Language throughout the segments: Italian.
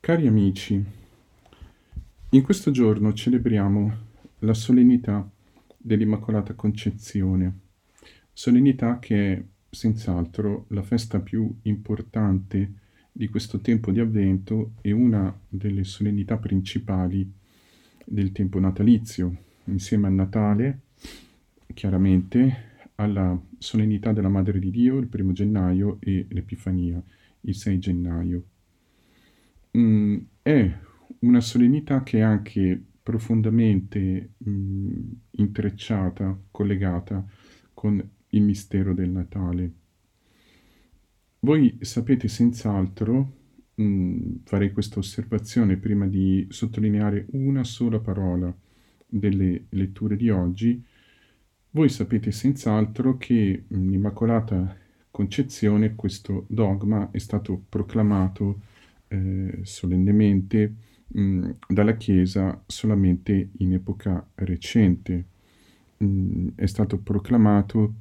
Cari amici, in questo giorno celebriamo la solennità dell'Immacolata Concezione, solennità che è senz'altro la festa più importante di questo tempo di avvento e una delle solennità principali del tempo natalizio, insieme al Natale, chiaramente, alla solennità della Madre di Dio il primo gennaio e l'Epifania il 6 gennaio. Mm, è una solennità che è anche profondamente mm, intrecciata, collegata con il mistero del Natale. Voi sapete senz'altro, mm, farei questa osservazione prima di sottolineare una sola parola delle letture di oggi, voi sapete senz'altro che l'Immacolata Concezione questo dogma è stato proclamato eh, solennemente mh, dalla Chiesa solamente in epoca recente. Mh, è stato proclamato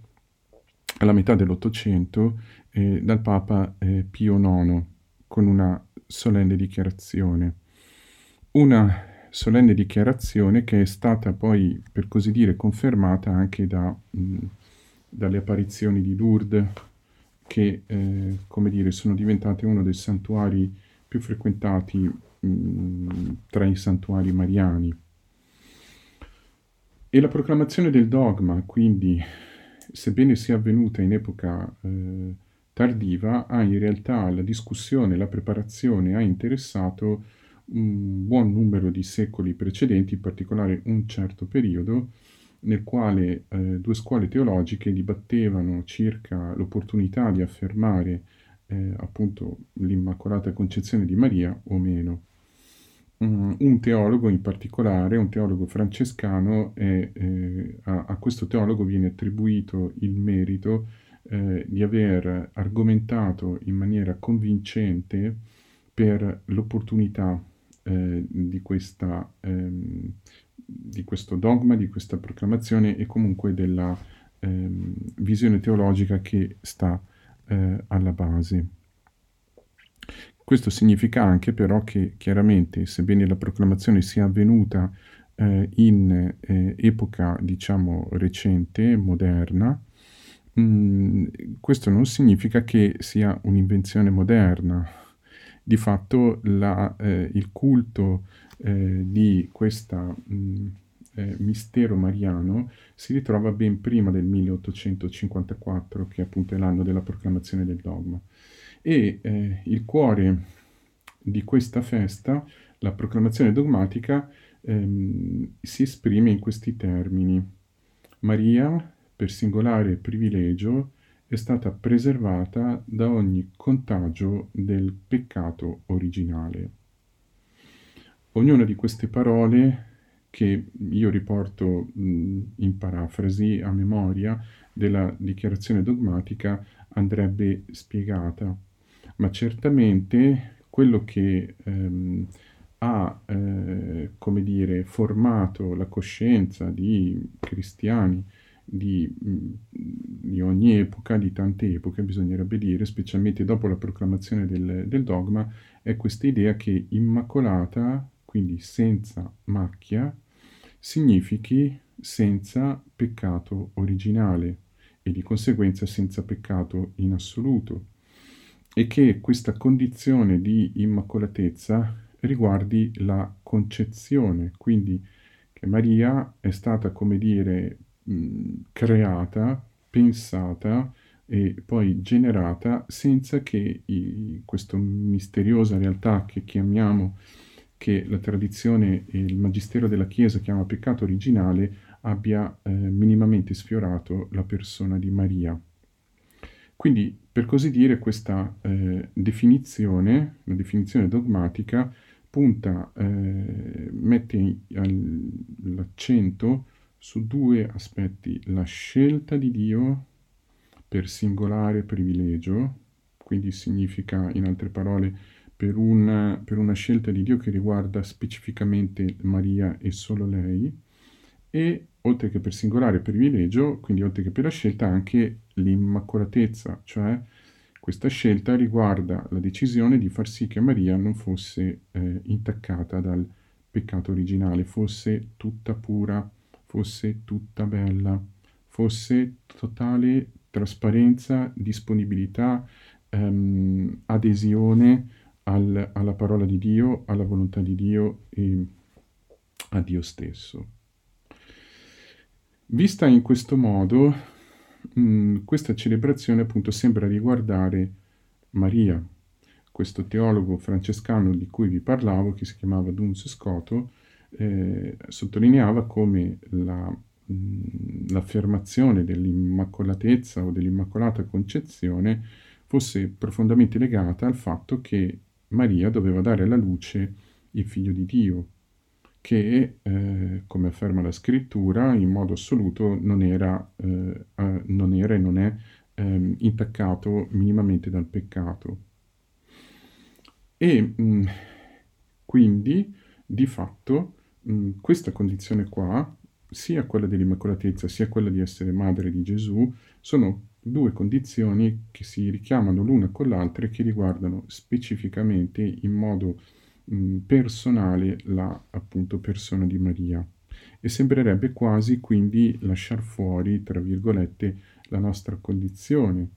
alla metà dell'Ottocento eh, dal Papa eh, Pio IX con una solenne dichiarazione. Una solenne dichiarazione che è stata poi, per così dire, confermata anche da, mh, dalle apparizioni di Lourdes, che, eh, come dire, sono diventate uno dei santuari più frequentati mh, tra i santuari mariani. E la proclamazione del dogma, quindi, sebbene sia avvenuta in epoca eh, tardiva, ha in realtà la discussione, la preparazione ha interessato un buon numero di secoli precedenti, in particolare un certo periodo, nel quale eh, due scuole teologiche dibattevano circa l'opportunità di affermare eh, appunto l'Immacolata Concezione di Maria o meno. Um, un teologo in particolare, un teologo francescano, è, eh, a, a, questo teologo viene attribuito il merito eh, di aver argomentato in maniera convincente per l'opportunità eh, di questa ehm, di questo dogma, di questa proclamazione e comunque della ehm, visione teologica che sta eh, alla base. Questo significa anche però che chiaramente, sebbene la proclamazione sia avvenuta eh, in eh, epoca, diciamo, recente, moderna, mh, mm, questo non significa che sia un'invenzione moderna. Di fatto la, eh, il culto eh, di questo mm, eh, mistero mariano si ritrova ben prima del 1854, che appunto è l'anno della proclamazione del dogma. E eh, il cuore di questa festa, la proclamazione dogmatica, ehm, si esprime in questi termini. Maria, per singolare privilegio, è stata preservata da ogni contagio del peccato originale. Ognuna di queste parole che io riporto mh, in parafrasi a memoria della dichiarazione dogmatica andrebbe spiegata, ma certamente quello che ehm, ha, eh, come dire, formato la coscienza di cristiani di, di, ogni epoca, di tante epoche, bisognerebbe dire, specialmente dopo la proclamazione del, del dogma, è questa idea che Immacolata quindi senza macchia, significhi senza peccato originale e di conseguenza senza peccato in assoluto. E che questa condizione di immacolatezza riguardi la concezione, quindi che Maria è stata, come dire, mh, creata, pensata e poi generata senza che i, questa misteriosa realtà che chiamiamo che la tradizione e il magistero della Chiesa chiama peccato originale abbia eh, minimamente sfiorato la persona di Maria. Quindi, per così dire, questa eh, definizione, la definizione dogmatica, punta, eh, mette l'accento su due aspetti, la scelta di Dio per singolare privilegio, quindi significa, in altre parole, per una, per una scelta di Dio che riguarda specificamente Maria e solo lei, e oltre che per singolare privilegio, quindi oltre che per la scelta, anche l'immacolatezza, cioè Questa scelta riguarda la decisione di far sì che Maria non fosse eh, intaccata dal peccato originale, fosse tutta pura, fosse tutta bella, fosse totale trasparenza, disponibilità, ehm, adesione al, alla parola di Dio, alla volontà di Dio e a Dio stesso. Vista in questo modo, mh, mm, questa celebrazione appunto sembra riguardare Maria, questo teologo francescano di cui vi parlavo, che si chiamava Duns Scoto, eh, sottolineava come la, mh, mm, l'affermazione dell'immacolatezza o dell'immacolata concezione fosse profondamente legata al fatto che Maria doveva dare alla luce il figlio di Dio, che, eh, come afferma la scrittura, in modo assoluto non era, eh, non era e non è eh, intaccato minimamente dal peccato. E mh, mm, quindi, di fatto, mh, mm, questa condizione qua, sia quella dell'immacolatezza, sia quella di essere madre di Gesù, sono due condizioni che si richiamano l'una con l'altra e che riguardano specificamente in modo mh, personale la appunto persona di Maria. E sembrerebbe quasi quindi lasciar fuori, tra virgolette, la nostra condizione,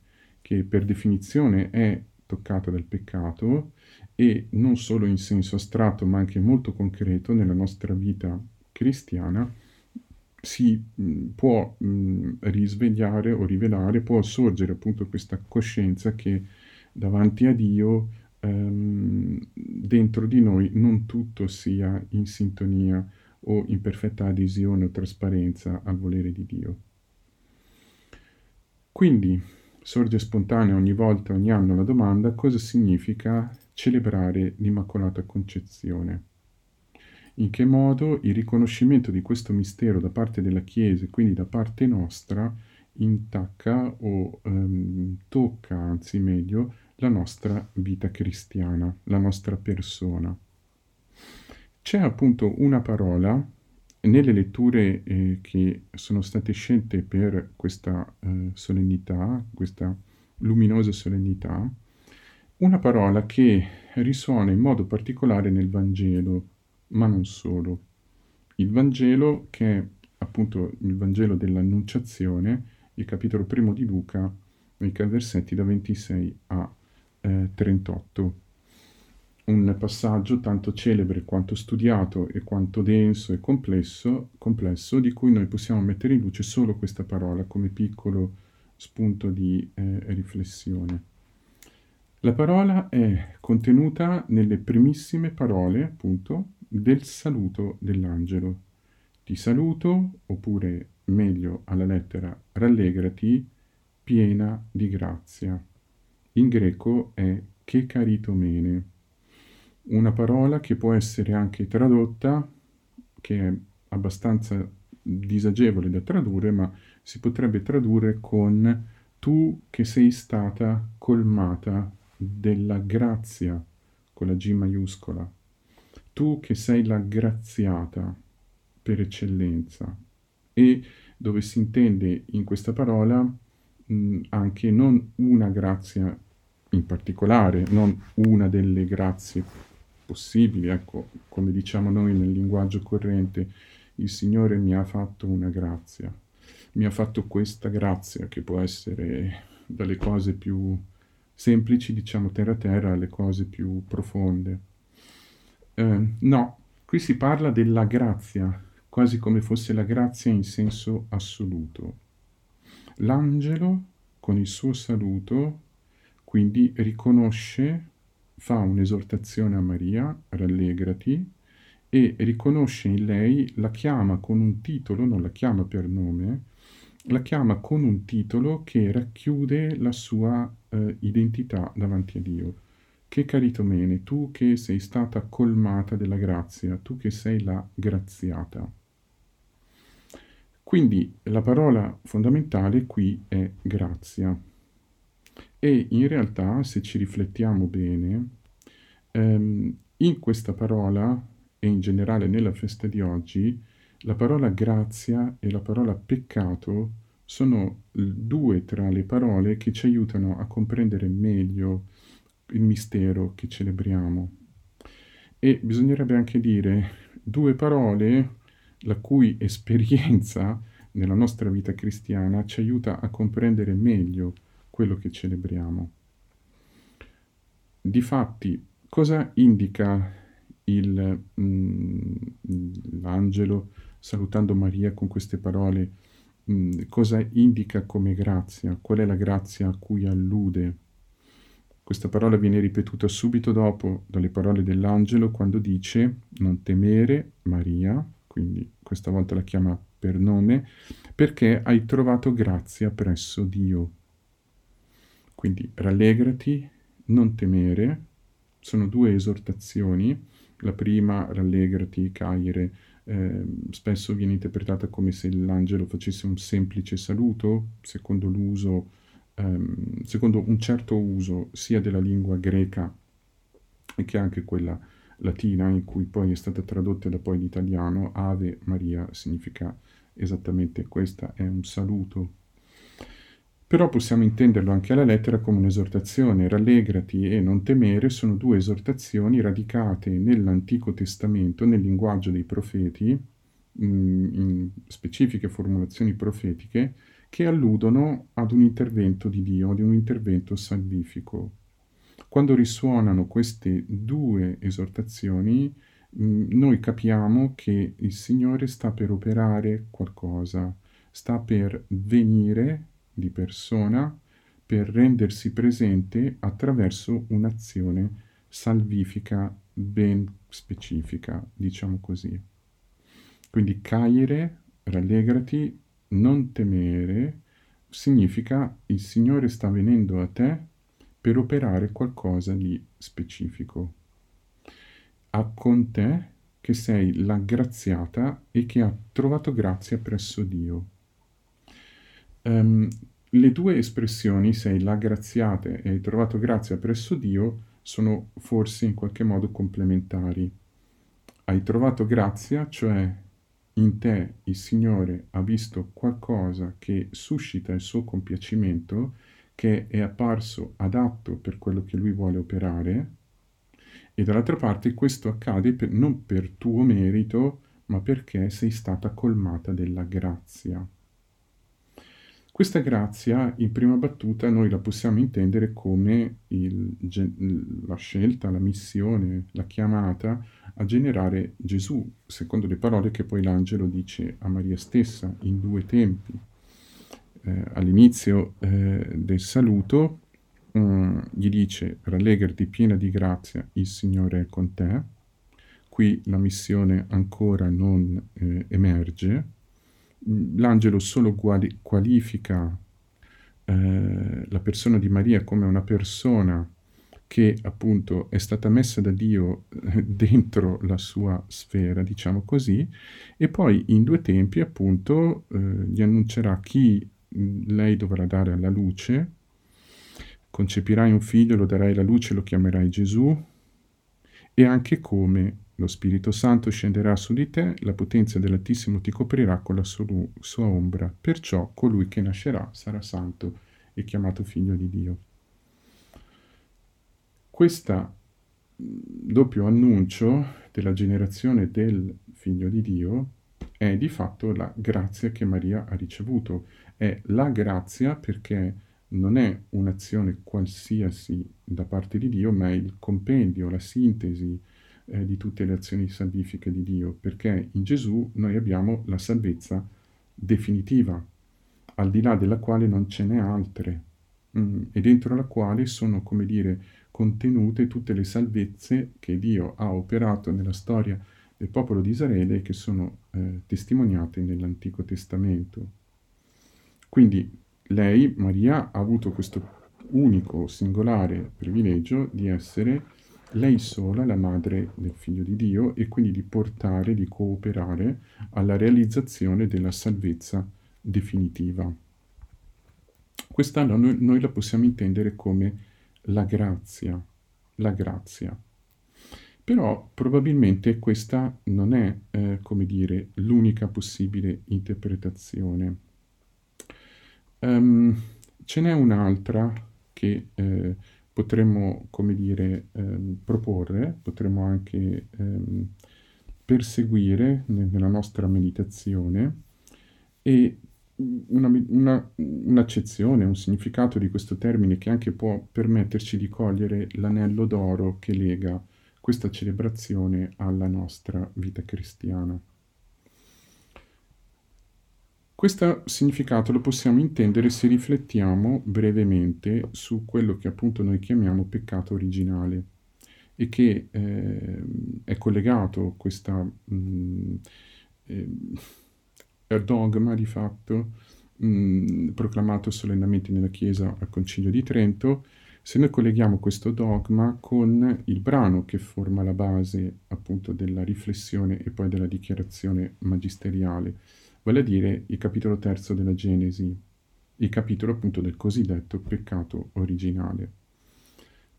che per definizione è toccata dal peccato e non solo in senso astratto ma anche molto concreto nella nostra vita cristiana, si può risvegliare o rivelare, può sorgere appunto questa coscienza che davanti a Dio ehm, dentro di noi non tutto sia in sintonia o in perfetta adesione o trasparenza al volere di Dio. Quindi sorge spontanea ogni volta, ogni anno la domanda cosa significa celebrare l'Immacolata Concezione in che modo il riconoscimento di questo mistero da parte della Chiesa, quindi da parte nostra, intacca o ehm, tocca, anzi meglio, la nostra vita cristiana, la nostra persona. C'è appunto una parola nelle letture eh, che sono state scelte per questa eh, solennità, questa luminosa solennità, una parola che risuona in modo particolare nel Vangelo, ma non solo. Il Vangelo, che è appunto il Vangelo dell'Annunciazione, il capitolo primo di Luca, nei versetti da 26 a eh, 38. Un passaggio tanto celebre quanto studiato e quanto denso e complesso, complesso, di cui noi possiamo mettere in luce solo questa parola come piccolo spunto di eh, riflessione. La parola è contenuta nelle primissime parole, appunto, del saluto dell'angelo. Ti saluto, oppure meglio alla lettera rallegrati, piena di grazia. In greco è che caritomene, una parola che può essere anche tradotta, che è abbastanza disagevole da tradurre, ma si potrebbe tradurre con tu che sei stata colmata della grazia, con la G maiuscola tu che sei la graziata per eccellenza. E dove si intende in questa parola mh, anche non una grazia in particolare, non una delle grazie possibili, ecco, come diciamo noi nel linguaggio corrente, il Signore mi ha fatto una grazia, mi ha fatto questa grazia che può essere dalle cose più semplici, diciamo terra terra, alle cose più profonde. Eh, no, qui si parla della grazia, quasi come fosse la grazia in senso assoluto. L'angelo, con il suo saluto, quindi riconosce, fa un'esortazione a Maria, rallegrati, e riconosce in lei, la chiama con un titolo, non la chiama per nome, la chiama con un titolo che racchiude la sua eh, identità davanti a Dio che caritomene, tu che sei stata colmata della grazia, tu che sei la graziata. Quindi la parola fondamentale qui è grazia. E in realtà, se ci riflettiamo bene, ehm, in questa parola e in generale nella festa di oggi, la parola grazia e la parola peccato sono due tra le parole che ci aiutano a comprendere meglio il mistero che celebriamo. E bisognerebbe anche dire due parole la cui esperienza nella nostra vita cristiana ci aiuta a comprendere meglio quello che celebriamo. Difatti, cosa indica il, mm, l'angelo salutando Maria con queste parole? Mm, cosa indica come grazia? Qual è la grazia a cui allude? Questa parola viene ripetuta subito dopo dalle parole dell'angelo quando dice non temere Maria, quindi questa volta la chiama per nome, perché hai trovato grazia presso Dio. Quindi rallegrati, non temere, sono due esortazioni. La prima, rallegrati, caire, eh, spesso viene interpretata come se l'angelo facesse un semplice saluto, secondo l'uso ehm, secondo un certo uso sia della lingua greca che anche quella latina, in cui poi è stata tradotta da poi l'italiano, Ave Maria significa esattamente questo, è un saluto. Però possiamo intenderlo anche alla lettera come un'esortazione. Rallegrati e non temere sono due esortazioni radicate nell'Antico Testamento, nel linguaggio dei profeti, mm, in specifiche formulazioni profetiche, che alludono ad un intervento di Dio, ad un intervento salvifico. Quando risuonano queste due esortazioni, mm, noi capiamo che il Signore sta per operare qualcosa, sta per venire di persona, per rendersi presente attraverso un'azione salvifica ben specifica, diciamo così. Quindi caire, rallegrati, non temere significa il Signore sta venendo a te per operare qualcosa di specifico. Ha con te che sei la graziata e che ha trovato grazia presso Dio. Um, le due espressioni, sei la graziata e hai trovato grazia presso Dio, sono forse in qualche modo complementari. Hai trovato grazia, cioè in te il Signore ha visto qualcosa che suscita il suo compiacimento, che è apparso adatto per quello che lui vuole operare, e dall'altra parte questo accade per, non per tuo merito, ma perché sei stata colmata della grazia. Questa grazia, in prima battuta, noi la possiamo intendere come il, la scelta, la missione, la chiamata a generare Gesù, secondo le parole che poi l'angelo dice a Maria stessa in due tempi. Eh, all'inizio eh, del saluto um, gli dice rallegrati piena di grazia, il Signore è con te. Qui la missione ancora non eh, emerge, l'angelo solo quali- qualifica eh, la persona di Maria come una persona che appunto è stata messa da Dio eh, dentro la sua sfera, diciamo così, e poi in due tempi appunto eh, gli annuncerà chi lei dovrà dare alla luce, concepirai un figlio, lo darai alla luce, lo chiamerai Gesù, e anche come lo Spirito Santo scenderà su di te, la potenza dell'Altissimo ti coprirà con la sua ombra, perciò colui che nascerà sarà santo e chiamato figlio di Dio. Questo doppio annuncio della generazione del figlio di Dio è di fatto la grazia che Maria ha ricevuto. È la grazia perché non è un'azione qualsiasi da parte di Dio, ma è il compendio, la sintesi, eh, di tutte le azioni salvifiche di Dio, perché in Gesù noi abbiamo la salvezza definitiva, al di là della quale non ce n'è altre, mm, e dentro la quale sono, come dire, contenute tutte le salvezze che Dio ha operato nella storia del popolo di Israele e che sono eh, testimoniate nell'Antico Testamento. Quindi lei, Maria, ha avuto questo unico, singolare privilegio di essere lei sola la madre del figlio di Dio e quindi di portare, di cooperare alla realizzazione della salvezza definitiva. Questa noi, noi la possiamo intendere come la grazia, la grazia. Però probabilmente questa non è, eh, come dire, l'unica possibile interpretazione. Um, ce n'è un'altra che eh, potremmo, come dire, ehm, proporre, potremmo anche ehm, perseguire nella nostra meditazione e una, una, un'accezione, un significato di questo termine che anche può permetterci di cogliere l'anello d'oro che lega questa celebrazione alla nostra vita cristiana. Questo significato lo possiamo intendere se riflettiamo brevemente su quello che appunto noi chiamiamo peccato originale e che eh, è collegato a questo mm, eh, dogma di fatto mh, mm, proclamato solennemente nella Chiesa al Concilio di Trento, se noi colleghiamo questo dogma con il brano che forma la base appunto della riflessione e poi della dichiarazione magisteriale, vale a dire il capitolo terzo della Genesi, il capitolo appunto del cosiddetto peccato originale.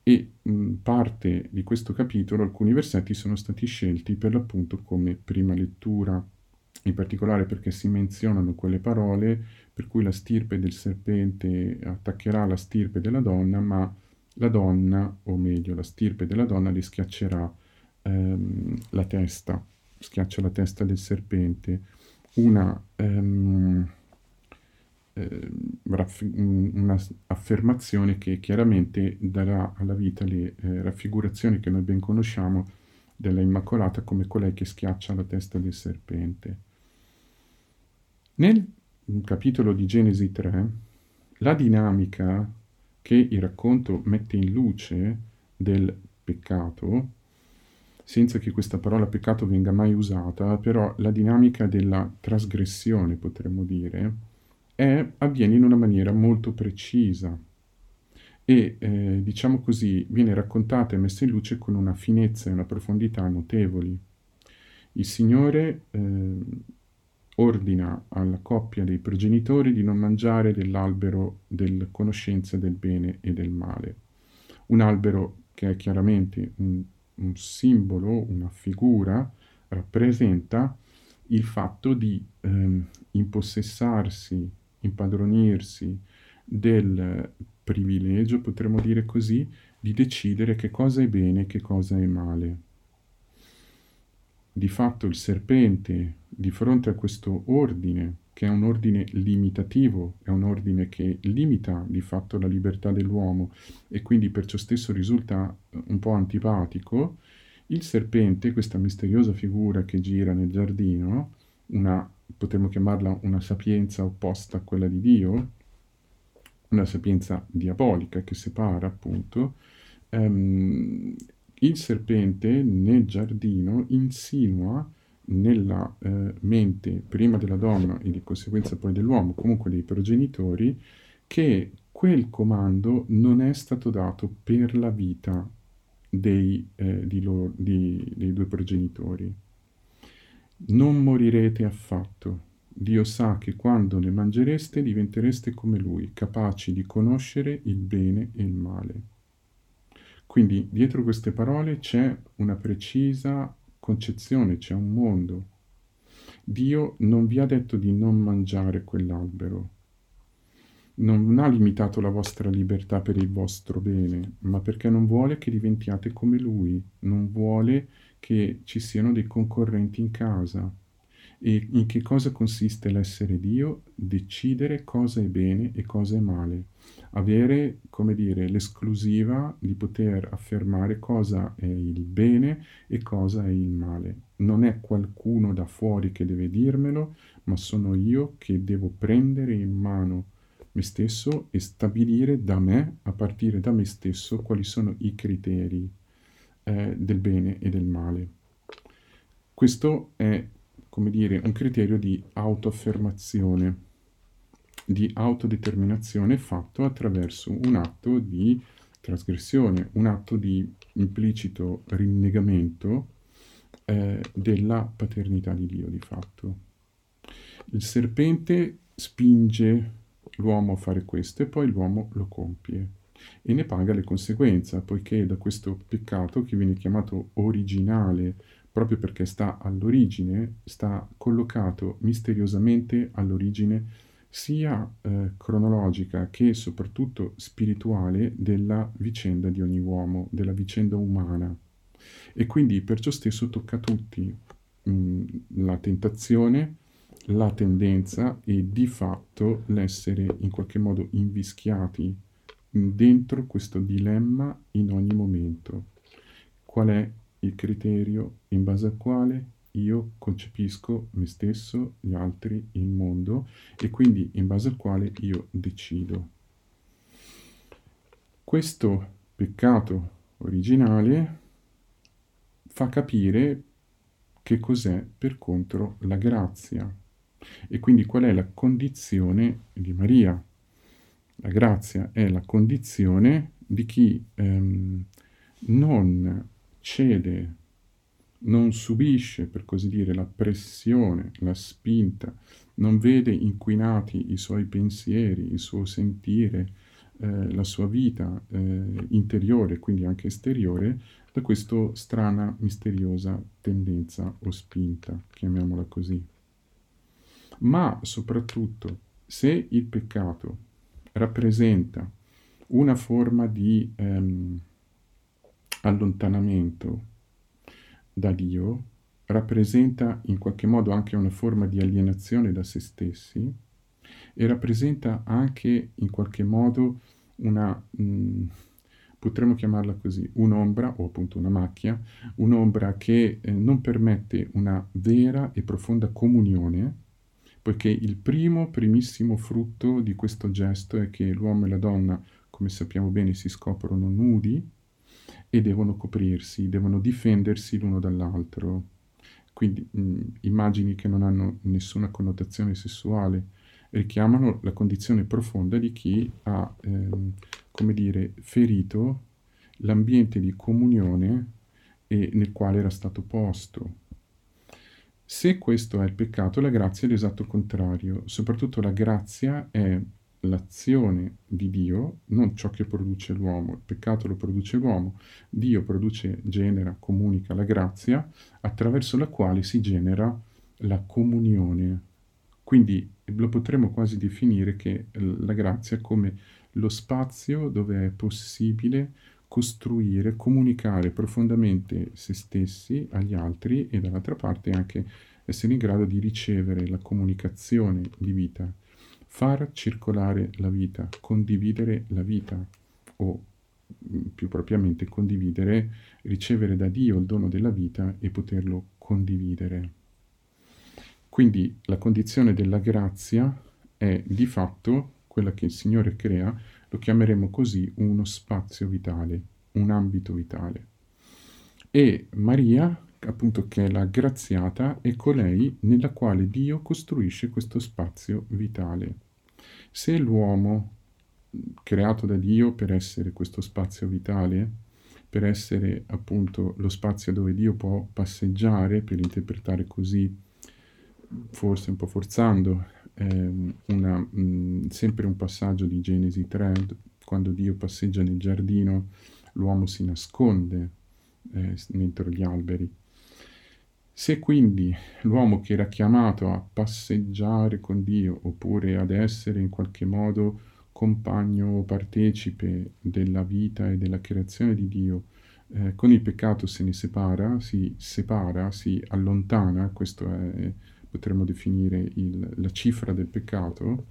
E mh, parte di questo capitolo, alcuni versetti sono stati scelti per l'appunto come prima lettura, in particolare perché si menzionano quelle parole per cui la stirpe del serpente attaccherà la stirpe della donna, ma la donna, o meglio la stirpe della donna, le schiaccerà ehm, la testa, schiaccia la testa del serpente una, um, una affermazione che chiaramente darà alla vita le eh, raffigurazioni che noi ben conosciamo della Immacolata come colei che schiaccia la testa del serpente. Nel capitolo di Genesi 3, la dinamica che il racconto mette in luce del peccato senza che questa parola peccato venga mai usata, però la dinamica della trasgressione, potremmo dire, è, avviene in una maniera molto precisa e, eh, diciamo così, viene raccontata e messa in luce con una finezza e una profondità notevoli. Il Signore eh, ordina alla coppia dei progenitori di non mangiare dell'albero della conoscenza del bene e del male, un albero che è chiaramente un un simbolo, una figura, rappresenta il fatto di ehm, impossessarsi, impadronirsi del privilegio, potremmo dire così, di decidere che cosa è bene e che cosa è male. Di fatto il serpente, di fronte a questo ordine, che è un ordine limitativo, è un ordine che limita di fatto la libertà dell'uomo e quindi per ciò stesso risulta eh, un po' antipatico, il serpente, questa misteriosa figura che gira nel giardino, una, potremmo chiamarla una sapienza opposta a quella di Dio, una sapienza diabolica che separa appunto, ehm, il serpente nel giardino insinua nella eh, mente prima della donna e di conseguenza poi dell'uomo, comunque dei progenitori, che quel comando non è stato dato per la vita dei, eh, di loro, di, dei due progenitori. Non morirete affatto. Dio sa che quando ne mangereste diventereste come Lui, capaci di conoscere il bene e il male. Quindi dietro queste parole c'è una precisa concezione, c'è un mondo. Dio non vi ha detto di non mangiare quell'albero. Non ha limitato la vostra libertà per il vostro bene, ma perché non vuole che diventiate come Lui, non vuole che ci siano dei concorrenti in casa. E in che cosa consiste l'essere Dio? Decidere cosa è bene e cosa è male. Avere, come dire, l'esclusiva di poter affermare cosa è il bene e cosa è il male. Non è qualcuno da fuori che deve dirmelo, ma sono io che devo prendere in mano me stesso e stabilire da me, a partire da me stesso, quali sono i criteri eh, del bene e del male. Questo è come dire, un criterio di autoaffermazione, di autodeterminazione fatto attraverso un atto di trasgressione, un atto di implicito rinnegamento eh, della paternità di Dio di fatto. Il serpente spinge l'uomo a fare questo e poi l'uomo lo compie e ne paga le conseguenze, poiché da questo peccato che viene chiamato originale proprio perché sta all'origine, sta collocato misteriosamente all'origine sia eh, cronologica che soprattutto spirituale della vicenda di ogni uomo, della vicenda umana. E quindi per ciò stesso tocca a tutti mh, mm, la tentazione, la tendenza e di fatto l'essere in qualche modo invischiati dentro questo dilemma in ogni momento. Qual è il criterio in base al quale io concepisco me stesso, gli altri, il mondo e quindi in base al quale io decido. Questo peccato originale fa capire che cos'è per contro la grazia e quindi qual è la condizione di Maria. La grazia è la condizione di chi ehm, non cede non subisce, per così dire, la pressione, la spinta, non vede inquinati i suoi pensieri, il suo sentire, eh, la sua vita eh, interiore, quindi anche esteriore, da questa strana, misteriosa tendenza o spinta, chiamiamola così. Ma soprattutto, se il peccato rappresenta una forma di ehm, allontanamento, da Dio rappresenta in qualche modo anche una forma di alienazione da se stessi e rappresenta anche in qualche modo una, mh, mm, potremmo chiamarla così, un'ombra o appunto una macchia, un'ombra che eh, non permette una vera e profonda comunione, poiché il primo, primissimo frutto di questo gesto è che l'uomo e la donna, come sappiamo bene, si scoprono nudi, e devono coprirsi, devono difendersi l'uno dall'altro. Quindi mh, immagini che non hanno nessuna connotazione sessuale richiamano la condizione profonda di chi ha, ehm, come dire, ferito l'ambiente di comunione e nel quale era stato posto. Se questo è il peccato, la grazia è l'esatto contrario. Soprattutto la grazia è l'azione di Dio, non ciò che produce l'uomo, il peccato lo produce l'uomo, Dio produce, genera, comunica la grazia attraverso la quale si genera la comunione. Quindi lo potremmo quasi definire che la grazia è come lo spazio dove è possibile costruire, comunicare profondamente se stessi agli altri e dall'altra parte anche essere in grado di ricevere la comunicazione di vita far circolare la vita, condividere la vita o mm, più propriamente condividere, ricevere da Dio il dono della vita e poterlo condividere. Quindi la condizione della grazia è di fatto quella che il Signore crea, lo chiameremo così uno spazio vitale, un ambito vitale. E Maria, appunto che è la graziata, è colei nella quale Dio costruisce questo spazio vitale. Se l'uomo, creato da Dio per essere questo spazio vitale, per essere appunto lo spazio dove Dio può passeggiare, per interpretare così, forse un po' forzando, ehm, una, mh, sempre un passaggio di Genesi 3, quando Dio passeggia nel giardino, l'uomo si nasconde eh, dentro gli alberi. Se quindi l'uomo che era chiamato a passeggiare con Dio oppure ad essere in qualche modo compagno o partecipe della vita e della creazione di Dio, eh, con il peccato se ne separa, si separa, si allontana, questo è, potremmo definire il, la cifra del peccato,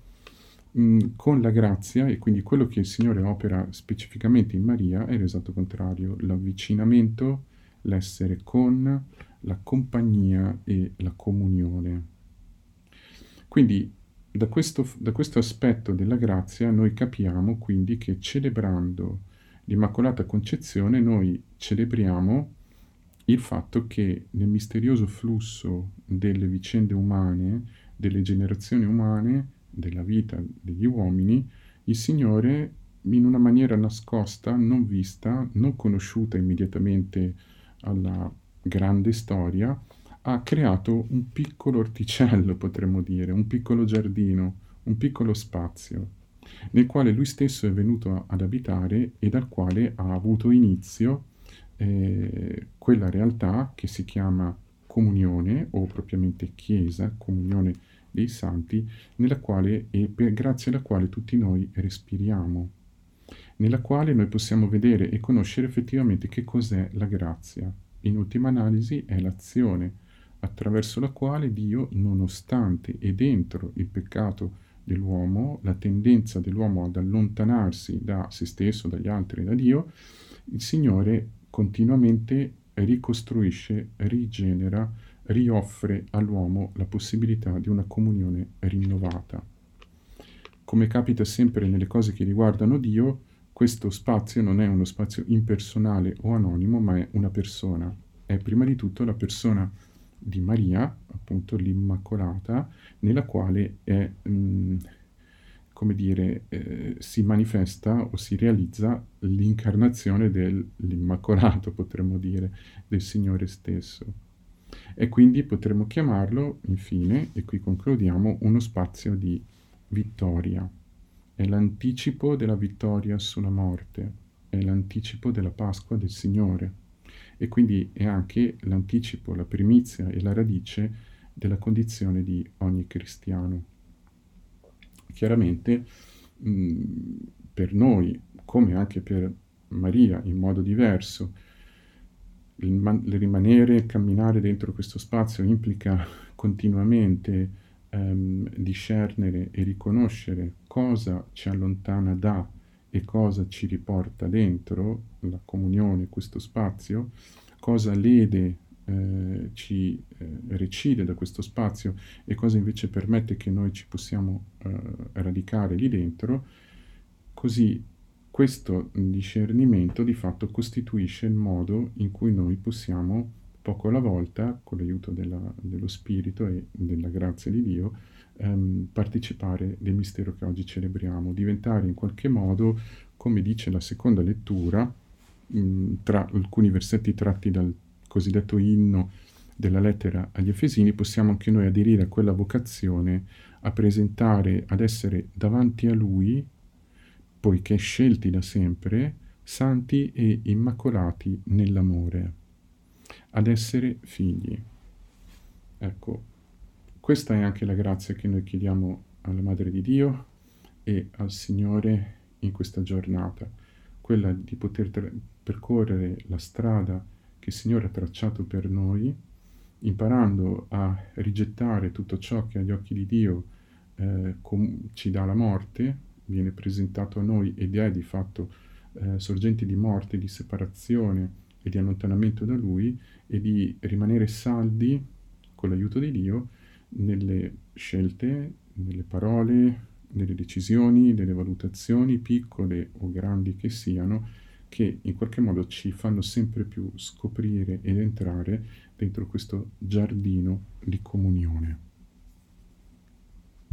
mm, con la grazia e quindi quello che il Signore opera specificamente in Maria è l'esatto contrario, l'avvicinamento, l'essere con, la compagnia e la comunione. Quindi da questo, da questo aspetto della grazia noi capiamo quindi che celebrando l'Immacolata Concezione noi celebriamo il fatto che nel misterioso flusso delle vicende umane, delle generazioni umane, della vita degli uomini, il Signore in una maniera nascosta, non vista, non conosciuta immediatamente alla grande storia, ha creato un piccolo orticello, potremmo dire, un piccolo giardino, un piccolo spazio, nel quale lui stesso è venuto ad abitare e dal quale ha avuto inizio eh, quella realtà che si chiama comunione o propriamente chiesa, comunione dei santi, nella quale e per, grazie alla quale tutti noi respiriamo, nella quale noi possiamo vedere e conoscere effettivamente che cos'è la grazia. In ultima analisi è l'azione attraverso la quale Dio, nonostante e dentro il peccato dell'uomo, la tendenza dell'uomo ad allontanarsi da se stesso, dagli altri, da Dio, il Signore continuamente ricostruisce, rigenera, rioffre all'uomo la possibilità di una comunione rinnovata. Come capita sempre nelle cose che riguardano Dio, questo spazio non è uno spazio impersonale o anonimo, ma è una persona. È prima di tutto la persona di Maria, appunto l'Immacolata, nella quale è, mh, mm, come dire, eh, si manifesta o si realizza l'incarnazione dell'Immacolato, potremmo dire, del Signore stesso. E quindi potremmo chiamarlo, infine, e qui concludiamo, uno spazio di vittoria. È l'anticipo della vittoria sulla morte, è l'anticipo della Pasqua del Signore e quindi è anche l'anticipo, la primizia e la radice della condizione di ogni cristiano. Chiaramente mh, per noi, come anche per Maria in modo diverso, il, man- il rimanere camminare dentro questo spazio implica continuamente ehm, discernere e riconoscere cosa ci allontana da e cosa ci riporta dentro la comunione, questo spazio, cosa lede, eh, ci eh, recide da questo spazio e cosa invece permette che noi ci possiamo eh, radicare lì dentro, così questo discernimento di fatto costituisce il modo in cui noi possiamo poco alla volta, con l'aiuto della, dello Spirito e della grazia di Dio, ehm, partecipare del mistero che oggi celebriamo, diventare in qualche modo, come dice la seconda lettura, mh, tra alcuni versetti tratti dal cosiddetto inno della lettera agli Efesini, possiamo anche noi aderire a quella vocazione a presentare, ad essere davanti a Lui, poiché scelti da sempre, santi e immacolati nell'amore, ad essere figli. Ecco, questa è anche la grazia che noi chiediamo alla Madre di Dio e al Signore in questa giornata, quella di poter tra- percorrere la strada che il Signore ha tracciato per noi, imparando a rigettare tutto ciò che agli occhi di Dio eh, com- ci dà la morte, viene presentato a noi ed è di fatto eh, sorgente di morte, di separazione e di allontanamento da Lui, e di rimanere saldi con l'aiuto di Dio nelle scelte, nelle parole, nelle decisioni, nelle valutazioni, piccole o grandi che siano, che in qualche modo ci fanno sempre più scoprire ed entrare dentro questo giardino di comunione.